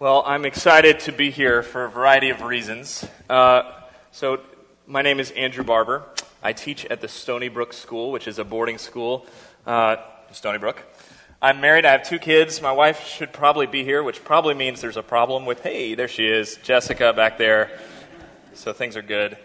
Well, I'm excited to be here for a variety of reasons. Uh, so, my name is Andrew Barber. I teach at the Stony Brook School, which is a boarding school, uh, Stony Brook. I'm married. I have two kids. My wife should probably be here, which probably means there's a problem with, hey, there she is, Jessica back there. So things are good.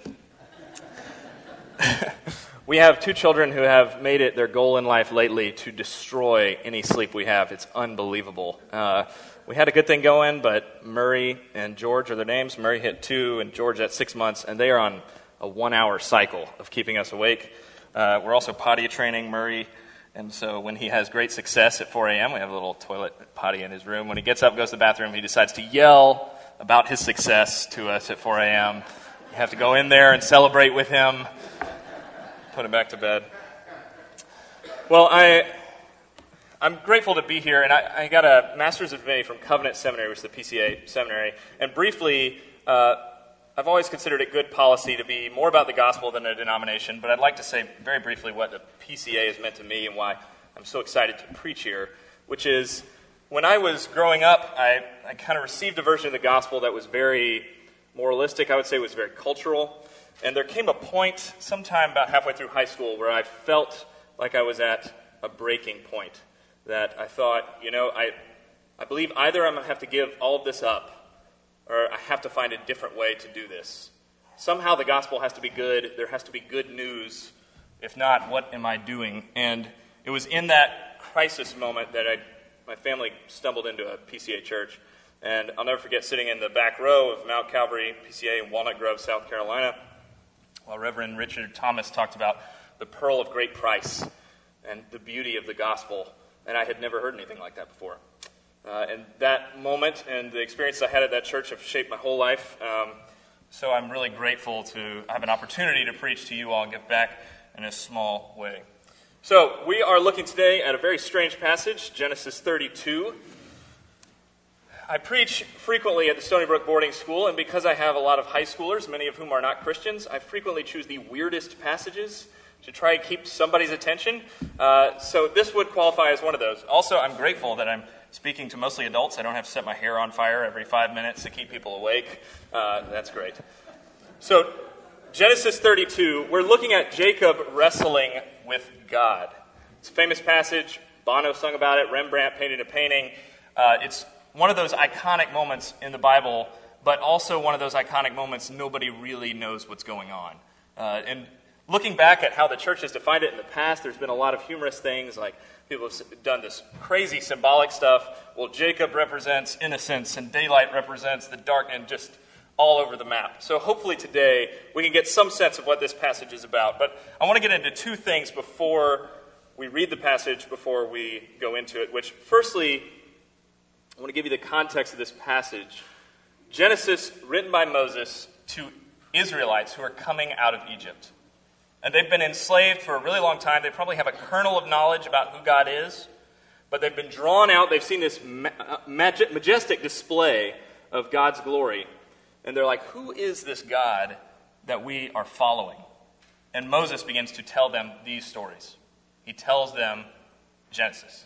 we have two children who have made it their goal in life lately to destroy any sleep we have. It's unbelievable. Uh, we had a good thing going, but Murray and George are their names. Murray hit two, and George at six months, and they are on a one hour cycle of keeping us awake. Uh, we're also potty training Murray, and so when he has great success at 4 a.m., we have a little toilet potty in his room. When he gets up, goes to the bathroom, he decides to yell about his success to us at 4 a.m. You have to go in there and celebrate with him, put him back to bed. Well, I I'm grateful to be here, and I, I, got a Master's of Divinity from Covenant Seminary, which is the PCA seminary. And briefly, uh, I've always considered it good policy to be more about the gospel than a denomination, but I'd like to say very briefly what the PCA has meant to me and why I'm so excited to preach here, which is when I was growing up, I, I kind of received a version of the gospel that was very moralistic, I would say was very cultural. And there came a point sometime about halfway through high school where I felt like I was at a breaking point that I thought, you know, I, I believe either I'm going to have to give all of this up or I have to find a different way to do this. Somehow the gospel has to be good. There has to be good news. If not, what am I doing? And it was in that crisis moment that I, my family stumbled into a PCA church. And I'll never forget sitting in the back row of Mount Calvary PCA in Walnut Grove, South Carolina, while Reverend Richard Thomas talked about the pearl of great price and the beauty of the gospel and I had never heard anything like that before. Uh, and that moment and the experience I had at that church have shaped my whole life. Um, so I'm really grateful to have an opportunity to preach to you all and give back in a small way. So we are looking today at a very strange passage, Genesis 32. I preach frequently at the Stony Brook Boarding School, and because I have a lot of high schoolers, many of whom are not Christians, I frequently choose the weirdest passages to try and keep somebody's attention. Uh, so this would qualify as one of those. Also, I'm grateful that I'm speaking to mostly adults. I don't have to set my hair on fire every five minutes to keep people awake. Uh, that's great. So, Genesis 32, we're looking at Jacob wrestling with God. It's a famous passage. Bono sung about it. Rembrandt painted a painting. Uh, it's one of those iconic moments in the Bible, but also one of those iconic moments nobody really knows what's going on. Uh, and looking back at how the church has defined it in the past, there's been a lot of humorous things like people have done this crazy symbolic stuff. Well, Jacob represents innocence, and daylight represents the dark, and just all over the map. So hopefully today we can get some sense of what this passage is about. But I want to get into two things before we read the passage, before we go into it, which, firstly, I want to give you the context of this passage. Genesis, written by Moses to Israelites who are coming out of Egypt. And they've been enslaved for a really long time. They probably have a kernel of knowledge about who God is, but they've been drawn out. They've seen this uh, majestic display of God's glory. And they're like, Who is this God that we are following? And Moses begins to tell them these stories. He tells them Genesis.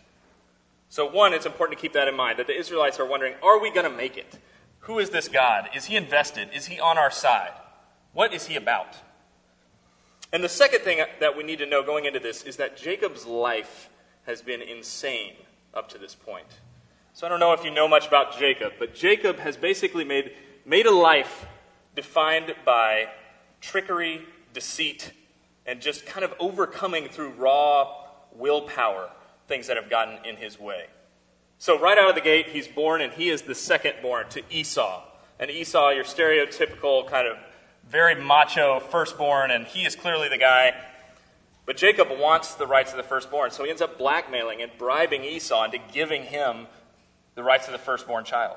So, one, it's important to keep that in mind that the Israelites are wondering, Are we going to make it? Who is this God? Is he invested? Is he on our side? What is he about? And the second thing that we need to know going into this is that Jacob's life has been insane up to this point. So I don't know if you know much about Jacob, but Jacob has basically made, made a life defined by trickery, deceit, and just kind of overcoming through raw willpower things that have gotten in his way. So, right out of the gate, he's born, and he is the second born to Esau. And Esau, your stereotypical kind of very macho firstborn, and he is clearly the guy. But Jacob wants the rights of the firstborn, so he ends up blackmailing and bribing Esau into giving him the rights of the firstborn child.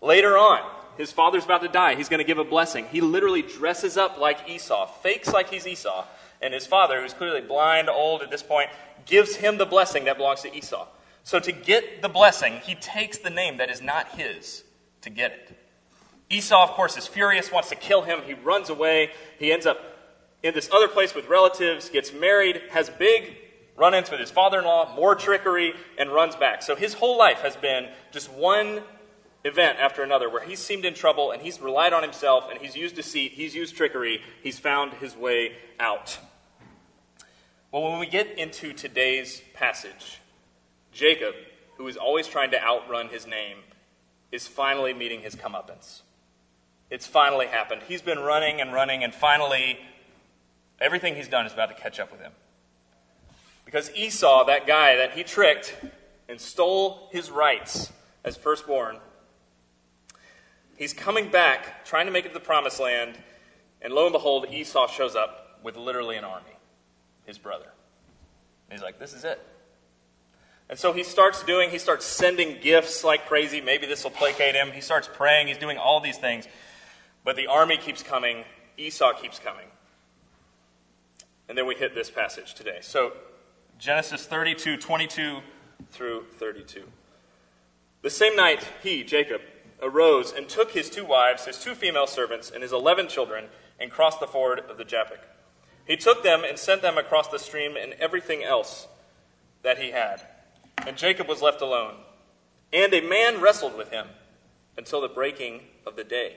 Later on, his father's about to die. He's going to give a blessing. He literally dresses up like Esau, fakes like he's Esau, and his father, who's clearly blind, old at this point, gives him the blessing that belongs to Esau. So to get the blessing, he takes the name that is not his to get it. Esau, of course, is furious, wants to kill him. He runs away. He ends up in this other place with relatives, gets married, has big run ins with his father in law, more trickery, and runs back. So his whole life has been just one event after another where he's seemed in trouble and he's relied on himself and he's used deceit, he's used trickery, he's found his way out. Well, when we get into today's passage, Jacob, who is always trying to outrun his name, is finally meeting his comeuppance. It's finally happened. He's been running and running, and finally, everything he's done is about to catch up with him. Because Esau, that guy that he tricked and stole his rights as firstborn, he's coming back, trying to make it to the promised land, and lo and behold, Esau shows up with literally an army, his brother. And he's like, This is it. And so he starts doing, he starts sending gifts like crazy. Maybe this will placate him. He starts praying. He's doing all these things. But the army keeps coming. Esau keeps coming. And then we hit this passage today. So Genesis 32, 22 through 32. The same night, he, Jacob, arose and took his two wives, his two female servants, and his eleven children, and crossed the ford of the Jabbok. He took them and sent them across the stream and everything else that he had. And Jacob was left alone. And a man wrestled with him until the breaking of the day.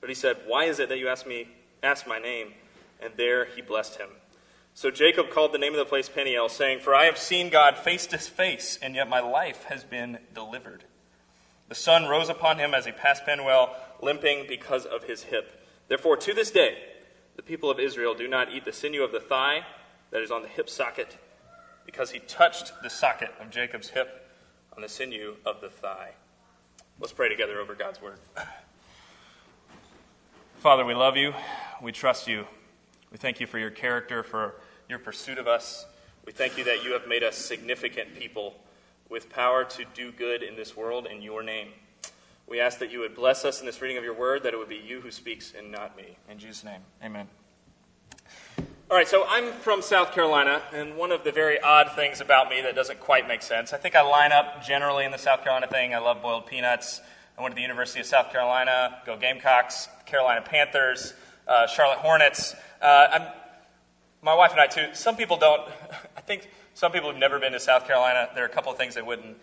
But he said, Why is it that you ask me ask my name? And there he blessed him. So Jacob called the name of the place Peniel, saying, For I have seen God face to face, and yet my life has been delivered. The sun rose upon him as he passed Penuel, limping because of his hip. Therefore, to this day, the people of Israel do not eat the sinew of the thigh that is on the hip socket, because he touched the socket of Jacob's hip on the sinew of the thigh. Let's pray together over God's word. Father, we love you. We trust you. We thank you for your character, for your pursuit of us. We thank you that you have made us significant people with power to do good in this world in your name. We ask that you would bless us in this reading of your word, that it would be you who speaks and not me. In Jesus' name, amen. All right, so I'm from South Carolina, and one of the very odd things about me that doesn't quite make sense, I think I line up generally in the South Carolina thing. I love boiled peanuts. I went to the University of South Carolina, go Gamecocks, Carolina Panthers, uh, Charlotte Hornets. Uh, my wife and I, too, some people don't, I think some people have never been to South Carolina. There are a couple of things they wouldn't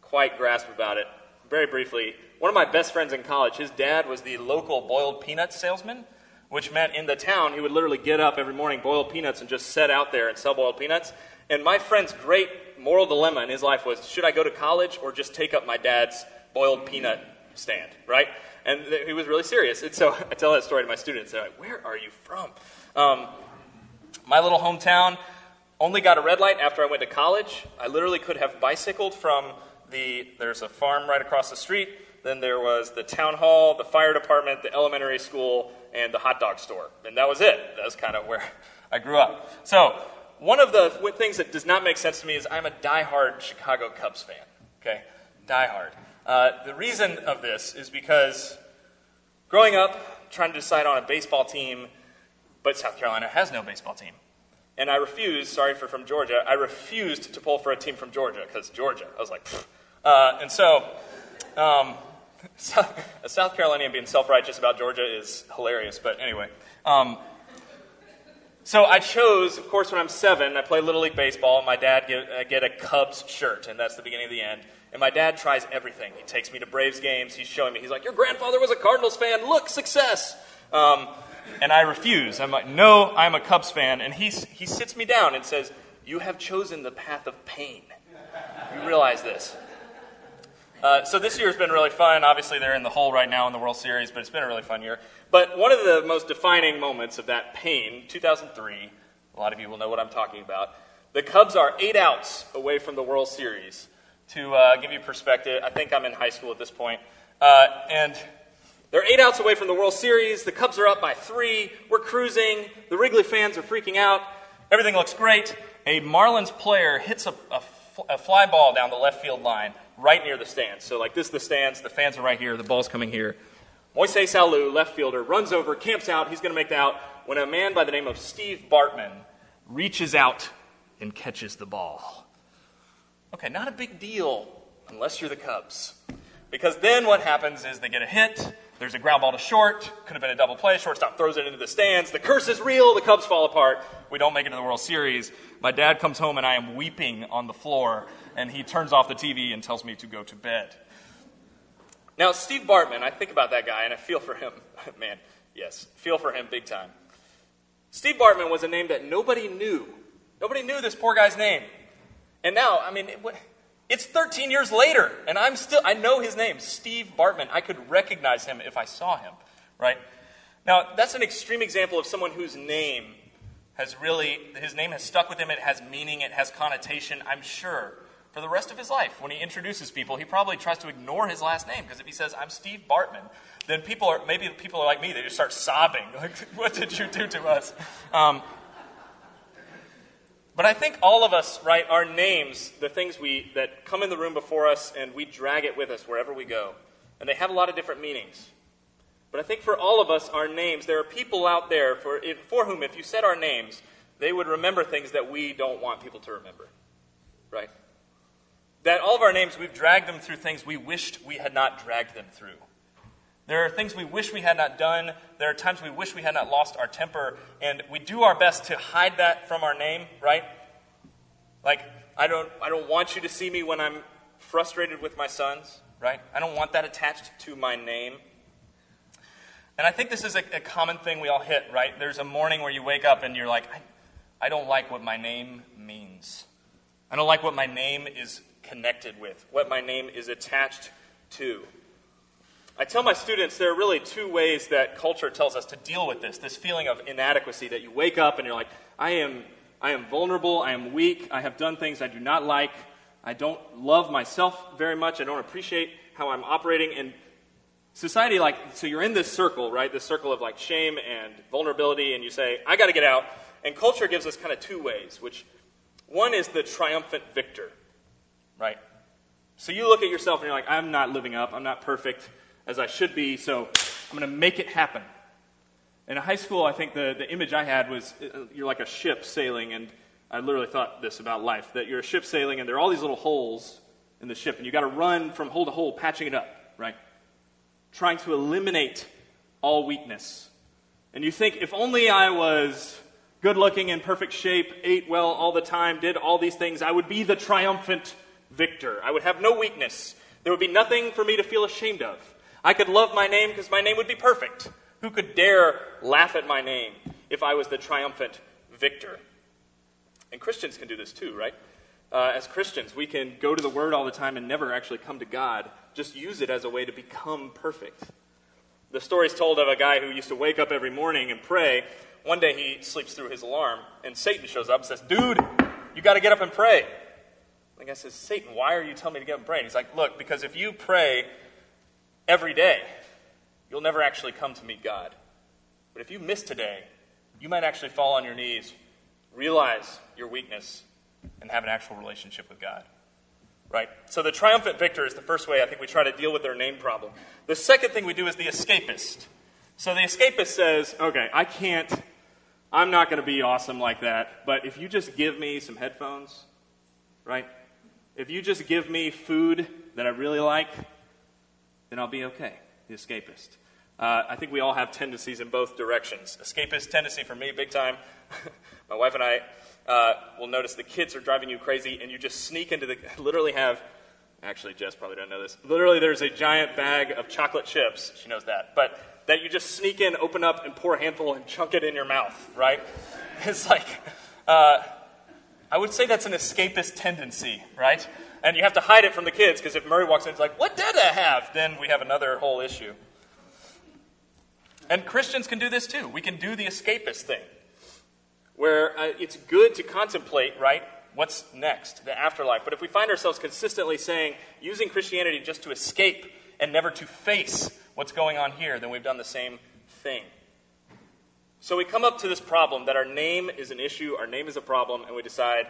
quite grasp about it. Very briefly, one of my best friends in college, his dad was the local boiled peanuts salesman, which meant in the town he would literally get up every morning, boil peanuts, and just set out there and sell boiled peanuts. And my friend's great moral dilemma in his life was should I go to college or just take up my dad's boiled peanut stand, right? And he was really serious. And so I tell that story to my students. They're like, Where are you from? Um, my little hometown only got a red light after I went to college. I literally could have bicycled from the, there's a farm right across the street. Then there was the town hall, the fire department, the elementary school, and the hot dog store. And that was it. That was kind of where I grew up. So, one of the things that does not make sense to me is I'm a diehard Chicago Cubs fan. Okay? Diehard. Uh, the reason of this is because growing up, trying to decide on a baseball team, but South Carolina has no baseball team. And I refused, sorry for from Georgia, I refused to pull for a team from Georgia because Georgia. I was like, uh, and so, um, a South Carolinian being self righteous about Georgia is hilarious, but anyway. Um, so I chose, of course, when I'm seven, I play Little League Baseball, and my dad get, uh, get a Cubs shirt, and that's the beginning of the end. And my dad tries everything. He takes me to Braves games. He's showing me. He's like, Your grandfather was a Cardinals fan. Look, success. Um, and I refuse. I'm like, No, I'm a Cubs fan. And he's, he sits me down and says, You have chosen the path of pain. You realize this. Uh, so this year has been really fun. Obviously, they're in the hole right now in the World Series, but it's been a really fun year. But one of the most defining moments of that pain, 2003, a lot of you will know what I'm talking about. The Cubs are eight outs away from the World Series to uh, give you perspective, I think I'm in high school at this point. Uh, and they're eight outs away from the World Series. The Cubs are up by three. We're cruising. The Wrigley fans are freaking out. Everything looks great. A Marlins player hits a, a, a fly ball down the left field line right near the stands. So, like, this is the stands, the fans are right here, the ball's coming here. Moisés Alou, left fielder, runs over, camps out, he's going to make the out when a man by the name of Steve Bartman reaches out and catches the ball. Okay, not a big deal unless you're the Cubs. Because then what happens is they get a hit, there's a ground ball to short, could have been a double play, shortstop throws it into the stands, the curse is real, the Cubs fall apart, we don't make it to the World Series. My dad comes home and I am weeping on the floor, and he turns off the TV and tells me to go to bed. Now, Steve Bartman, I think about that guy and I feel for him. Man, yes, feel for him big time. Steve Bartman was a name that nobody knew. Nobody knew this poor guy's name. And now, I mean, it, it's 13 years later, and I'm still, I know his name, Steve Bartman. I could recognize him if I saw him, right? Now, that's an extreme example of someone whose name has really, his name has stuck with him. It has meaning, it has connotation, I'm sure, for the rest of his life. When he introduces people, he probably tries to ignore his last name, because if he says, I'm Steve Bartman, then people are, maybe people are like me, they just start sobbing. Like, what did you do to us? Um, but I think all of us, right, our names, the things we, that come in the room before us and we drag it with us wherever we go. And they have a lot of different meanings. But I think for all of us, our names, there are people out there for, if, for whom, if you said our names, they would remember things that we don't want people to remember. Right? That all of our names, we've dragged them through things we wished we had not dragged them through. There are things we wish we had not done. There are times we wish we had not lost our temper. And we do our best to hide that from our name, right? Like, I don't, I don't want you to see me when I'm frustrated with my sons, right? I don't want that attached to my name. And I think this is a, a common thing we all hit, right? There's a morning where you wake up and you're like, I, I don't like what my name means. I don't like what my name is connected with, what my name is attached to. I tell my students there are really two ways that culture tells us to deal with this this feeling of inadequacy that you wake up and you're like, I am, I am vulnerable, I am weak, I have done things I do not like, I don't love myself very much, I don't appreciate how I'm operating. And society, like, so you're in this circle, right? This circle of like shame and vulnerability, and you say, I got to get out. And culture gives us kind of two ways, which one is the triumphant victor, right? So you look at yourself and you're like, I'm not living up, I'm not perfect as I should be, so I'm going to make it happen. In high school, I think the, the image I had was uh, you're like a ship sailing, and I literally thought this about life that you're a ship sailing, and there are all these little holes in the ship, and you got to run from hole to hole, patching it up, right? Trying to eliminate all weakness. And you think, if only I was good looking, in perfect shape, ate well all the time, did all these things, I would be the triumphant victor. I would have no weakness. There would be nothing for me to feel ashamed of. I could love my name because my name would be perfect. Who could dare laugh at my name if I was the triumphant victor? And Christians can do this too, right? Uh, as Christians, we can go to the Word all the time and never actually come to God, just use it as a way to become perfect. The story is told of a guy who used to wake up every morning and pray. One day he sleeps through his alarm, and Satan shows up and says, Dude, you got to get up and pray. The guy says, Satan, why are you telling me to get up and pray? And he's like, Look, because if you pray every day, you'll never actually come to meet God. But if you miss today, you might actually fall on your knees, realize your weakness, and have an actual relationship with God. Right? So the triumphant victor is the first way I think we try to deal with their name problem. The second thing we do is the escapist. So the escapist says, okay, I can't, I'm not going to be awesome like that, but if you just give me some headphones, right? If you just give me food that I really like, then I'll be okay. The escapist. Uh, I think we all have tendencies in both directions. Escapist tendency for me, big time. My wife and I uh, will notice the kids are driving you crazy, and you just sneak into the. Literally have. Actually, Jess probably don't know this. Literally, there's a giant bag of chocolate chips. She knows that, but that you just sneak in, open up, and pour a handful and chunk it in your mouth. Right? It's like. Uh, I would say that's an escapist tendency, right? And you have to hide it from the kids because if Murray walks in, it's like, what did I have? Then we have another whole issue. And Christians can do this too. We can do the escapist thing, where uh, it's good to contemplate, right? What's next, the afterlife. But if we find ourselves consistently saying, using Christianity just to escape and never to face what's going on here, then we've done the same thing. So we come up to this problem that our name is an issue, our name is a problem, and we decide,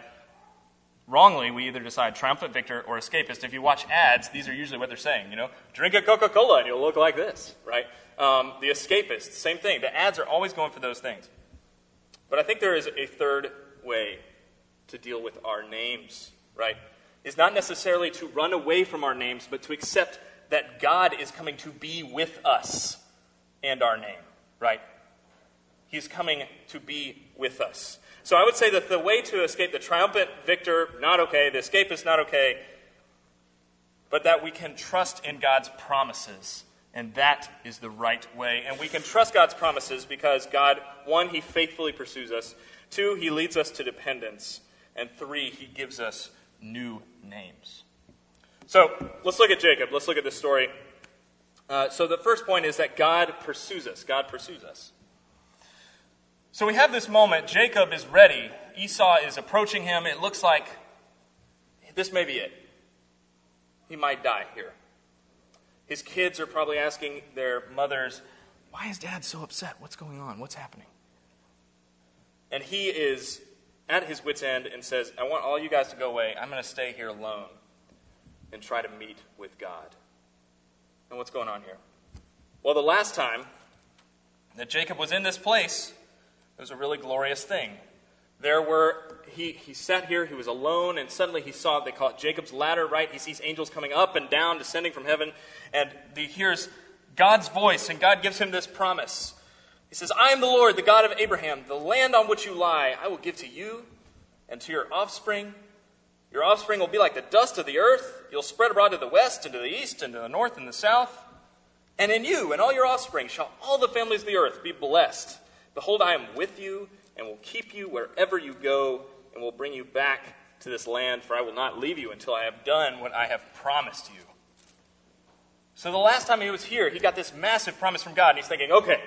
wrongly, we either decide triumphant victor or escapist. If you watch ads, these are usually what they're saying. You know, drink a Coca Cola and you'll look like this, right? Um, the escapist, same thing. The ads are always going for those things. But I think there is a third way to deal with our names, right? Is not necessarily to run away from our names, but to accept that God is coming to be with us and our name, right? He's coming to be with us. So I would say that the way to escape the triumphant victor, not okay, the escape is not okay, but that we can trust in God's promises. And that is the right way. And we can trust God's promises because God, one, He faithfully pursues us. Two, He leads us to dependence. And three, He gives us new names. So let's look at Jacob. Let's look at this story. Uh, so the first point is that God pursues us. God pursues us. So we have this moment. Jacob is ready. Esau is approaching him. It looks like this may be it. He might die here. His kids are probably asking their mothers, Why is dad so upset? What's going on? What's happening? And he is at his wits' end and says, I want all you guys to go away. I'm going to stay here alone and try to meet with God. And what's going on here? Well, the last time that Jacob was in this place, it was a really glorious thing. There were, he, he sat here, he was alone, and suddenly he saw, they call it Jacob's ladder, right? He sees angels coming up and down, descending from heaven, and he hears God's voice, and God gives him this promise. He says, I am the Lord, the God of Abraham. The land on which you lie, I will give to you and to your offspring. Your offspring will be like the dust of the earth. You'll spread abroad to the west, and to the east, and to the north, and the south. And in you and all your offspring shall all the families of the earth be blessed. Behold, I am with you and will keep you wherever you go and will bring you back to this land, for I will not leave you until I have done what I have promised you. So the last time he was here, he got this massive promise from God, and he's thinking, okay,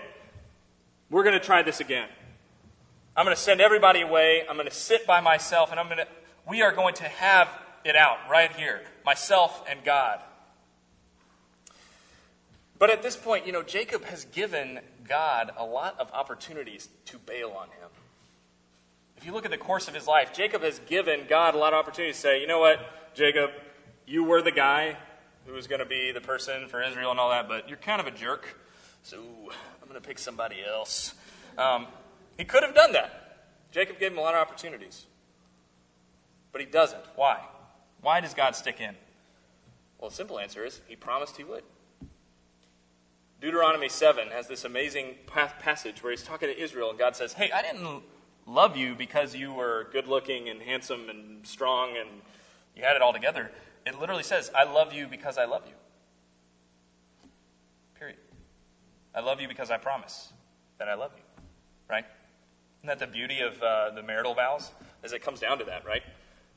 we're going to try this again. I'm going to send everybody away. I'm going to sit by myself, and I'm going to, we are going to have it out right here, myself and God. But at this point, you know, Jacob has given God a lot of opportunities to bail on him. If you look at the course of his life, Jacob has given God a lot of opportunities to say, you know what, Jacob, you were the guy who was going to be the person for Israel and all that, but you're kind of a jerk. So I'm going to pick somebody else. Um, he could have done that. Jacob gave him a lot of opportunities. But he doesn't. Why? Why does God stick in? Well, the simple answer is he promised he would. Deuteronomy 7 has this amazing passage where he's talking to Israel, and God says, Hey, I didn't love you because you were good looking and handsome and strong and you had it all together. It literally says, I love you because I love you. Period. I love you because I promise that I love you. Right? Isn't that the beauty of uh, the marital vows? As it comes down to that, right?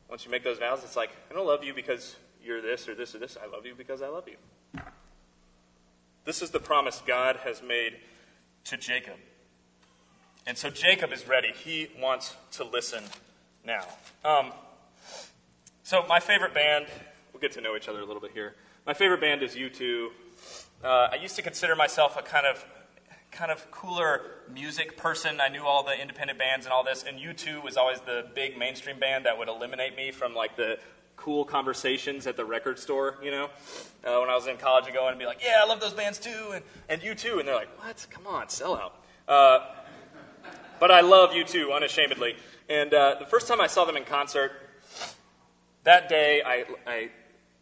Once you make those vows, it's like, I don't love you because you're this or this or this. I love you because I love you. This is the promise God has made to Jacob. And so Jacob is ready. He wants to listen now. Um, so, my favorite band, we'll get to know each other a little bit here. My favorite band is U2. Uh, I used to consider myself a kind of kind of cooler music person. I knew all the independent bands and all this, and U2 was always the big mainstream band that would eliminate me from like the cool conversations at the record store, you know, uh, when I was in college and go and be like, yeah, I love those bands too, and, and U2. And they're like, what? Come on, sell out. Uh, but I love U2 unashamedly. And uh, the first time I saw them in concert, that day I, I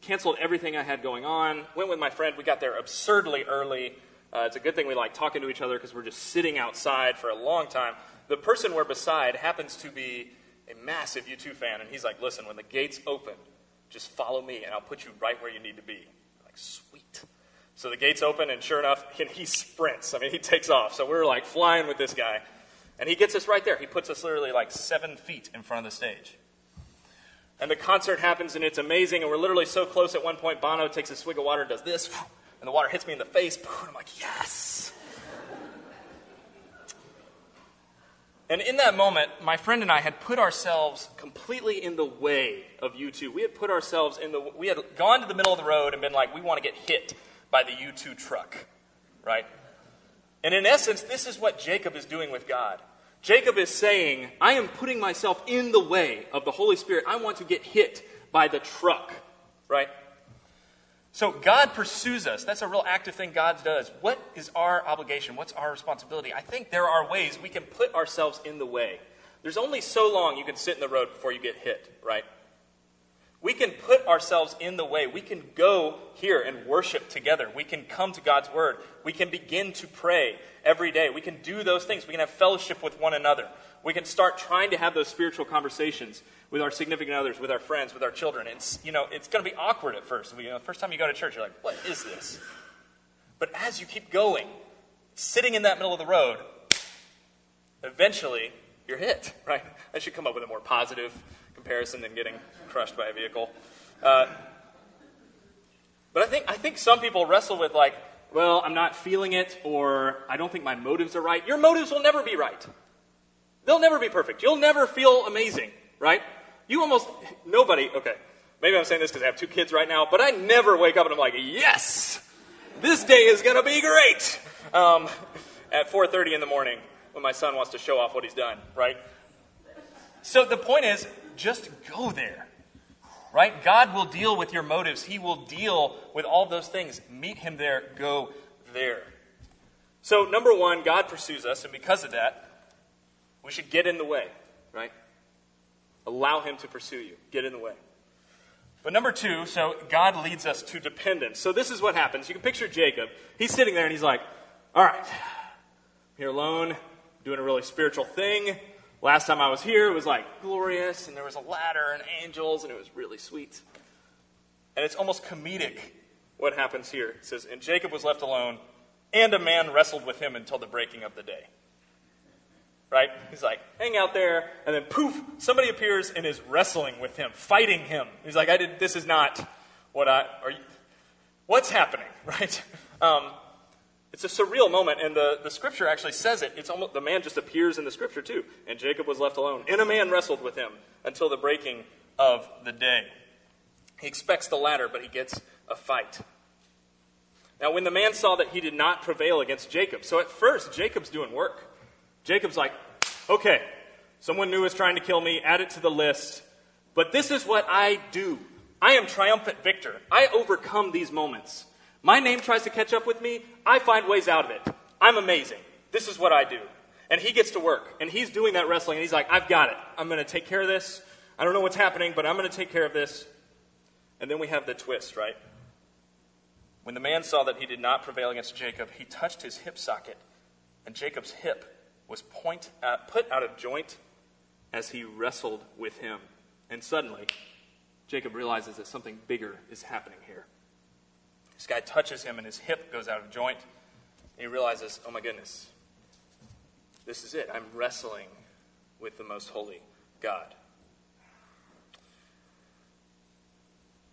canceled everything I had going on, went with my friend. We got there absurdly early. Uh, it's a good thing we like talking to each other because we're just sitting outside for a long time. The person we're beside happens to be a massive U2 fan, and he's like, listen, when the gates open, just follow me, and I'll put you right where you need to be. Like, sweet. So the gates open, and sure enough, and he sprints. I mean, he takes off. So we're like flying with this guy. And he gets us right there. He puts us literally like seven feet in front of the stage. And the concert happens, and it's amazing. And we're literally so close at one point, Bono takes a swig of water and does this, and the water hits me in the face. And I'm like, yes. And in that moment, my friend and I had put ourselves completely in the way of U2. We had put ourselves in the, we had gone to the middle of the road and been like, we want to get hit by the U2 truck, right? And in essence, this is what Jacob is doing with God. Jacob is saying, I am putting myself in the way of the Holy Spirit. I want to get hit by the truck, right? So God pursues us. That's a real active thing God does. What is our obligation? What's our responsibility? I think there are ways we can put ourselves in the way. There's only so long you can sit in the road before you get hit, right? We can put ourselves in the way. We can go here and worship together. We can come to God's Word. We can begin to pray every day. We can do those things. We can have fellowship with one another. We can start trying to have those spiritual conversations with our significant others, with our friends, with our children. It's, you know, it's going to be awkward at first. You know, the first time you go to church, you're like, what is this? But as you keep going, sitting in that middle of the road, eventually you're hit, right? I should come up with a more positive comparison than getting crushed by a vehicle. Uh, but I think, I think some people wrestle with, like, well, I'm not feeling it, or I don't think my motives are right. Your motives will never be right. They'll never be perfect. You'll never feel amazing, right? You almost, nobody, okay, maybe I'm saying this because I have two kids right now, but I never wake up and I'm like, yes, this day is going to be great um, at 4.30 in the morning when my son wants to show off what he's done, right? So the point is, just go there, right? God will deal with your motives. He will deal with all those things. Meet him there, go there. So, number one, God pursues us, and because of that, we should get in the way, right? Allow Him to pursue you. Get in the way. But number two, so God leads us to dependence. So this is what happens. You can picture Jacob. He's sitting there and he's like, all right, I'm here alone, doing a really spiritual thing. Last time I was here, it was like glorious, and there was a ladder and angels, and it was really sweet. And it's almost comedic what happens here. It says, And Jacob was left alone, and a man wrestled with him until the breaking of the day right? He's like, hang out there, and then poof, somebody appears and is wrestling with him, fighting him. He's like, I did, this is not what I, are you, what's happening, right? Um, it's a surreal moment, and the, the scripture actually says it. It's almost, the man just appears in the scripture too. And Jacob was left alone, and a man wrestled with him until the breaking of the day. He expects the ladder, but he gets a fight. Now, when the man saw that he did not prevail against Jacob, so at first, Jacob's doing work. Jacob's like, okay, someone new is trying to kill me, add it to the list. But this is what I do. I am triumphant victor. I overcome these moments. My name tries to catch up with me. I find ways out of it. I'm amazing. This is what I do. And he gets to work. And he's doing that wrestling. And he's like, I've got it. I'm going to take care of this. I don't know what's happening, but I'm going to take care of this. And then we have the twist, right? When the man saw that he did not prevail against Jacob, he touched his hip socket, and Jacob's hip was point, uh, put out of joint as he wrestled with him. And suddenly, Jacob realizes that something bigger is happening here. This guy touches him, and his hip goes out of joint. And he realizes, oh my goodness, this is it. I'm wrestling with the most holy God.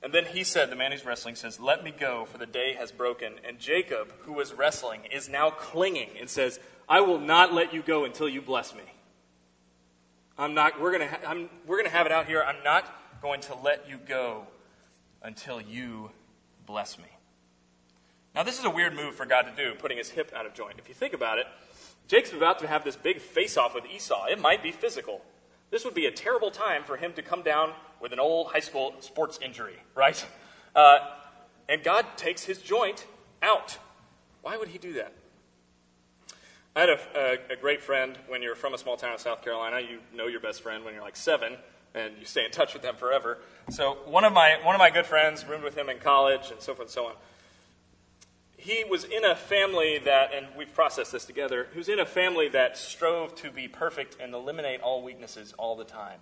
And then he said, the man who's wrestling says, Let me go, for the day has broken. And Jacob, who was wrestling, is now clinging and says, I will not let you go until you bless me. I'm not, we're going ha- we're going to have it out here. I'm not going to let you go until you bless me. Now, this is a weird move for God to do, putting his hip out of joint. If you think about it, Jacob's about to have this big face off with Esau. It might be physical. This would be a terrible time for him to come down with an old high school sports injury, right? Uh, and God takes his joint out. Why would he do that? I had a, a, a, great friend when you're from a small town in South Carolina. You know your best friend when you're like seven, and you stay in touch with them forever. So one of my one of my good friends roomed with him in college, and so forth and so on. He was in a family that, and we've processed this together. He was in a family that strove to be perfect and eliminate all weaknesses all the time.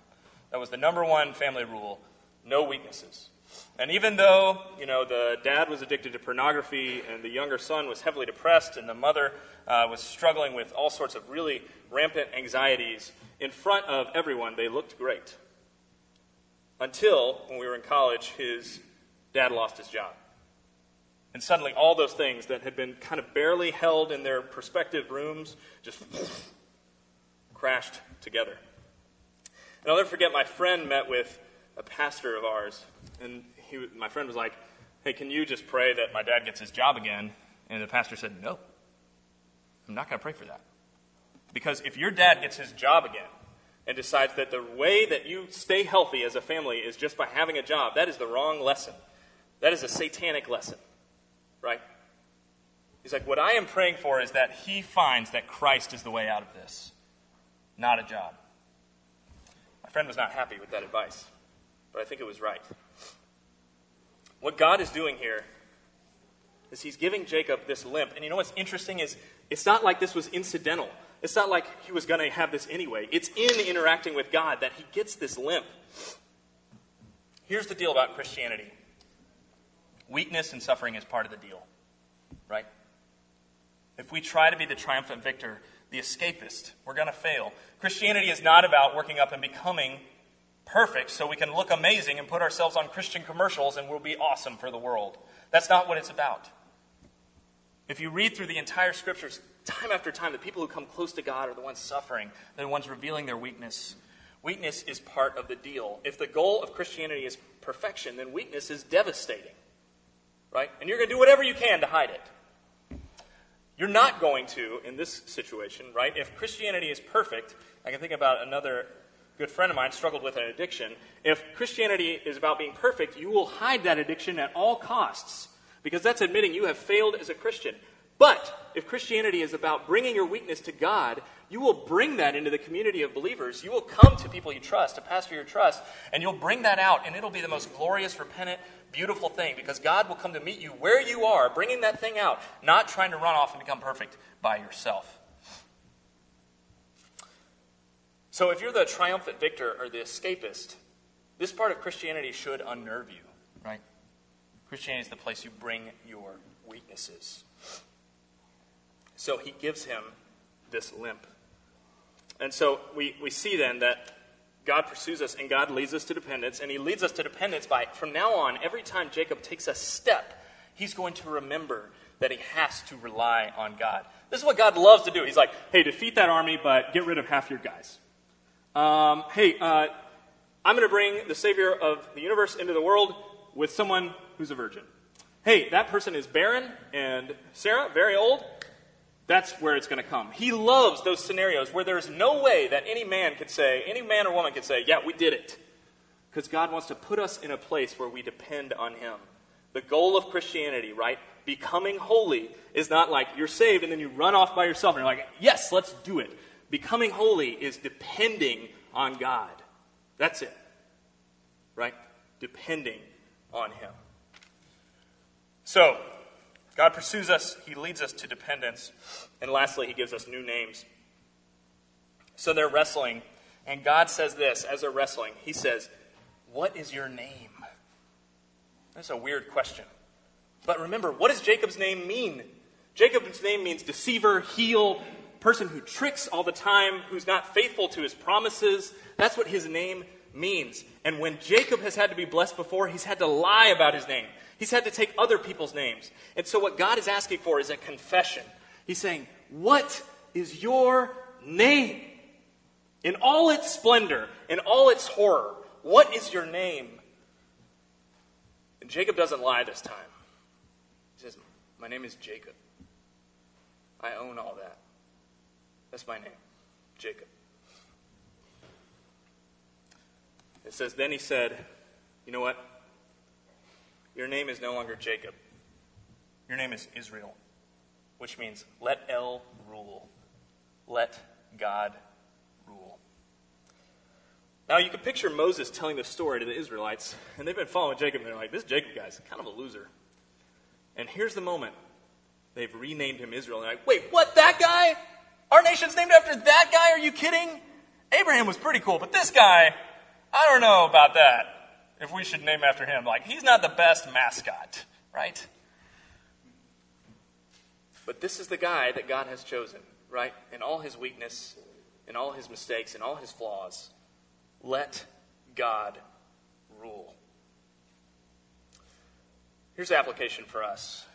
That was the number one family rule: no weaknesses. And even though, you know, the dad was addicted to pornography and the younger son was heavily depressed and the mother uh, was struggling with all sorts of really rampant anxieties, in front of everyone, they looked great. Until, when we were in college, his dad lost his job. And suddenly, all those things that had been kind of barely held in their prospective rooms just crashed together. And I'll never forget, my friend met with a pastor of ours, and he, my friend was like, Hey, can you just pray that my dad gets his job again? And the pastor said, No, I'm not going to pray for that. Because if your dad gets his job again and decides that the way that you stay healthy as a family is just by having a job, that is the wrong lesson. That is a satanic lesson, right? He's like, What I am praying for is that he finds that Christ is the way out of this, not a job. My friend was not happy with that advice, but I think it was right. What God is doing here is he's giving Jacob this limp. And you know what's interesting is it's not like this was incidental. It's not like he was going to have this anyway. It's in interacting with God that he gets this limp. Here's the deal about Christianity weakness and suffering is part of the deal, right? If we try to be the triumphant victor, the escapist, we're going to fail. Christianity is not about working up and becoming perfect so we can look amazing and put ourselves on Christian commercials and we'll be awesome for the world. That's not what it's about. If you read through the entire scriptures, time after time, the people who come close to God are the ones suffering, they're the ones revealing their weakness. Weakness is part of the deal. If the goal of Christianity is perfection, then weakness is devastating. Right? And you're going to do whatever you can to hide it. You're not going to, in this situation, right? If Christianity is perfect, I can think about another good friend of mine struggled with an addiction. If Christianity is about being perfect, you will hide that addiction at all costs because that's admitting you have failed as a Christian. But if Christianity is about bringing your weakness to God, you will bring that into the community of believers. You will come to people you trust, a pastor you trust, and you'll bring that out, and it'll be the most glorious, repentant, beautiful thing because God will come to meet you where you are, bringing that thing out, not trying to run off and become perfect by yourself. So if you're the triumphant victor or the escapist, this part of Christianity should unnerve you, right? Christianity is the place you bring your weaknesses. So he gives him this limp. And so we, we see then that God pursues us and God leads us to dependence. And he leads us to dependence by, from now on, every time Jacob takes a step, he's going to remember that he has to rely on God. This is what God loves to do. He's like, hey, defeat that army, but get rid of half your guys. Um, hey, uh, I'm going to bring the Savior of the universe into the world with someone who's a virgin. Hey, that person is barren and Sarah, very old. That's where it's going to come. He loves those scenarios where there's no way that any man could say, any man or woman could say, yeah, we did it. Because God wants to put us in a place where we depend on Him. The goal of Christianity, right? Becoming holy is not like you're saved and then you run off by yourself and you're like, yes, let's do it. Becoming holy is depending on God. That's it. Right? Depending on Him. So, God pursues us, He leads us to dependence, and lastly, He gives us new names. So they're wrestling, and God says this as they're wrestling He says, What is your name? That's a weird question. But remember, what does Jacob's name mean? Jacob's name means deceiver, heel, person who tricks all the time, who's not faithful to his promises. That's what his name means. And when Jacob has had to be blessed before, he's had to lie about his name. He's had to take other people's names. And so what God is asking for is a confession. He's saying, What is your name? In all its splendor, in all its horror, what is your name? And Jacob doesn't lie this time. He says, My name is Jacob. I own all that. That's my name, Jacob. It says, Then he said, You know what? Your name is no longer Jacob. Your name is Israel, which means let El rule. Let God rule. Now, you can picture Moses telling this story to the Israelites, and they've been following Jacob, and they're like, this Jacob guy's kind of a loser. And here's the moment. They've renamed him Israel. And they're like, wait, what, that guy? Our nation's named after that guy? Are you kidding? Abraham was pretty cool, but this guy, I don't know about that. If we should name after him. Like, he's not the best mascot, right? But this is the guy that God has chosen, right? In all his weakness, in all his mistakes, in all his flaws. Let God rule. Here's the application for us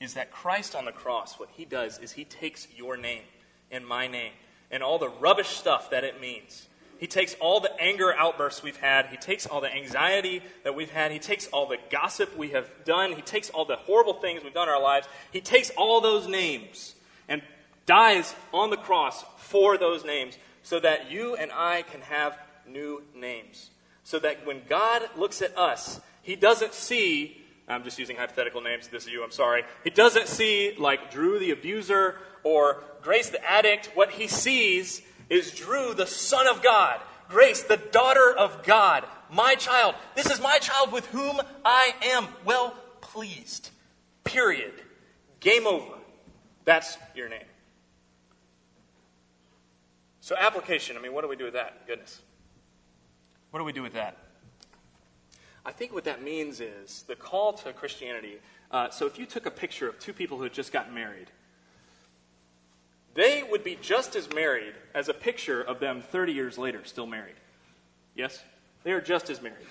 is that Christ on the cross, what he does is he takes your name and my name and all the rubbish stuff that it means. He takes all the anger outbursts we've had. He takes all the anxiety that we've had. He takes all the gossip we have done. He takes all the horrible things we've done in our lives. He takes all those names and dies on the cross for those names so that you and I can have new names. So that when God looks at us, he doesn't see, I'm just using hypothetical names, this is you, I'm sorry. He doesn't see like Drew the abuser or Grace the addict. What he sees is Drew the son of God, Grace the daughter of God, my child. This is my child with whom I am well pleased. Period. Game over. That's your name. So, application, I mean, what do we do with that? Goodness. What do we do with that? I think what that means is the call to Christianity. Uh, so, if you took a picture of two people who had just gotten married, they would be just as married as a picture of them 30 years later, still married. Yes? They are just as married.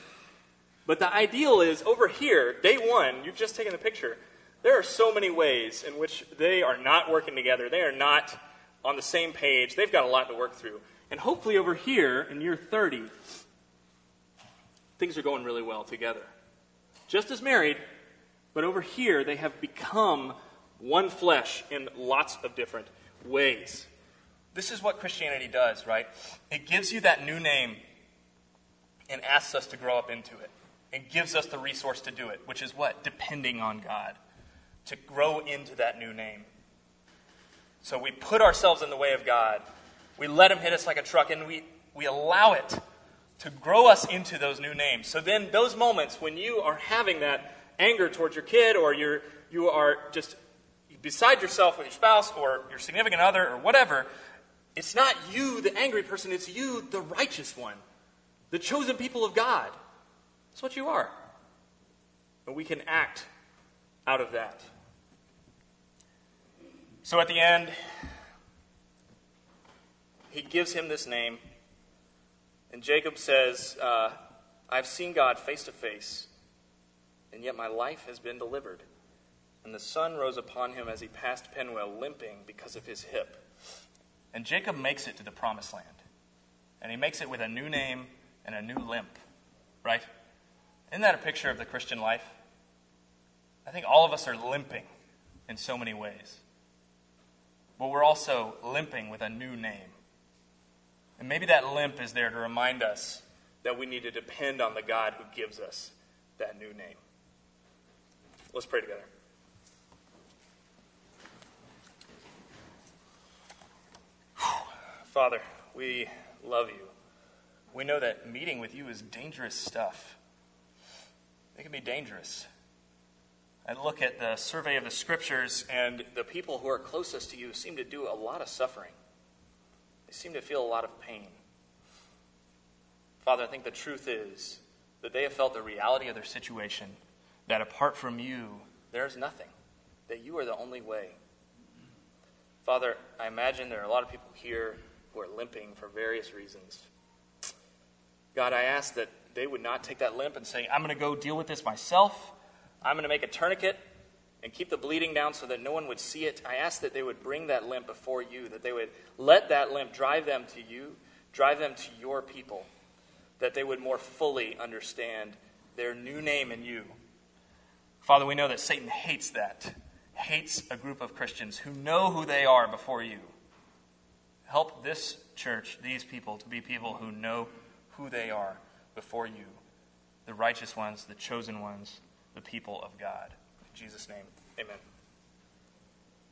But the ideal is over here, day one, you've just taken the picture. There are so many ways in which they are not working together. They are not on the same page. They've got a lot to work through. And hopefully, over here in year 30, things are going really well together. Just as married, but over here, they have become one flesh in lots of different ways. This is what Christianity does, right? It gives you that new name and asks us to grow up into it. It gives us the resource to do it, which is what? Depending on God. To grow into that new name. So we put ourselves in the way of God. We let Him hit us like a truck, and we, we allow it to grow us into those new names. So then, those moments when you are having that anger towards your kid, or you're, you are just beside yourself with your spouse, or your significant other, or whatever, it's not you, the angry person, it's you, the righteous one, the chosen people of God. That's what you are. And we can act out of that. So at the end, he gives him this name. And Jacob says, uh, I've seen God face to face, and yet my life has been delivered. And the sun rose upon him as he passed Penuel, limping because of his hip. And Jacob makes it to the promised land. And he makes it with a new name and a new limp, right? Isn't that a picture of the Christian life? I think all of us are limping in so many ways but we're also limping with a new name. And maybe that limp is there to remind us that we need to depend on the God who gives us that new name. Let's pray together. Father, we love you. We know that meeting with you is dangerous stuff. It can be dangerous. I look at the survey of the scriptures, and the people who are closest to you seem to do a lot of suffering. They seem to feel a lot of pain. Father, I think the truth is that they have felt the reality of their situation, that apart from you, there's nothing, that you are the only way. Father, I imagine there are a lot of people here who are limping for various reasons. God, I ask that they would not take that limp and say, I'm going to go deal with this myself. I'm going to make a tourniquet and keep the bleeding down so that no one would see it. I ask that they would bring that limp before you, that they would let that limp drive them to you, drive them to your people, that they would more fully understand their new name in you. Father, we know that Satan hates that, hates a group of Christians who know who they are before you. Help this church, these people, to be people who know who they are before you the righteous ones, the chosen ones the people of God. In Jesus' name, amen.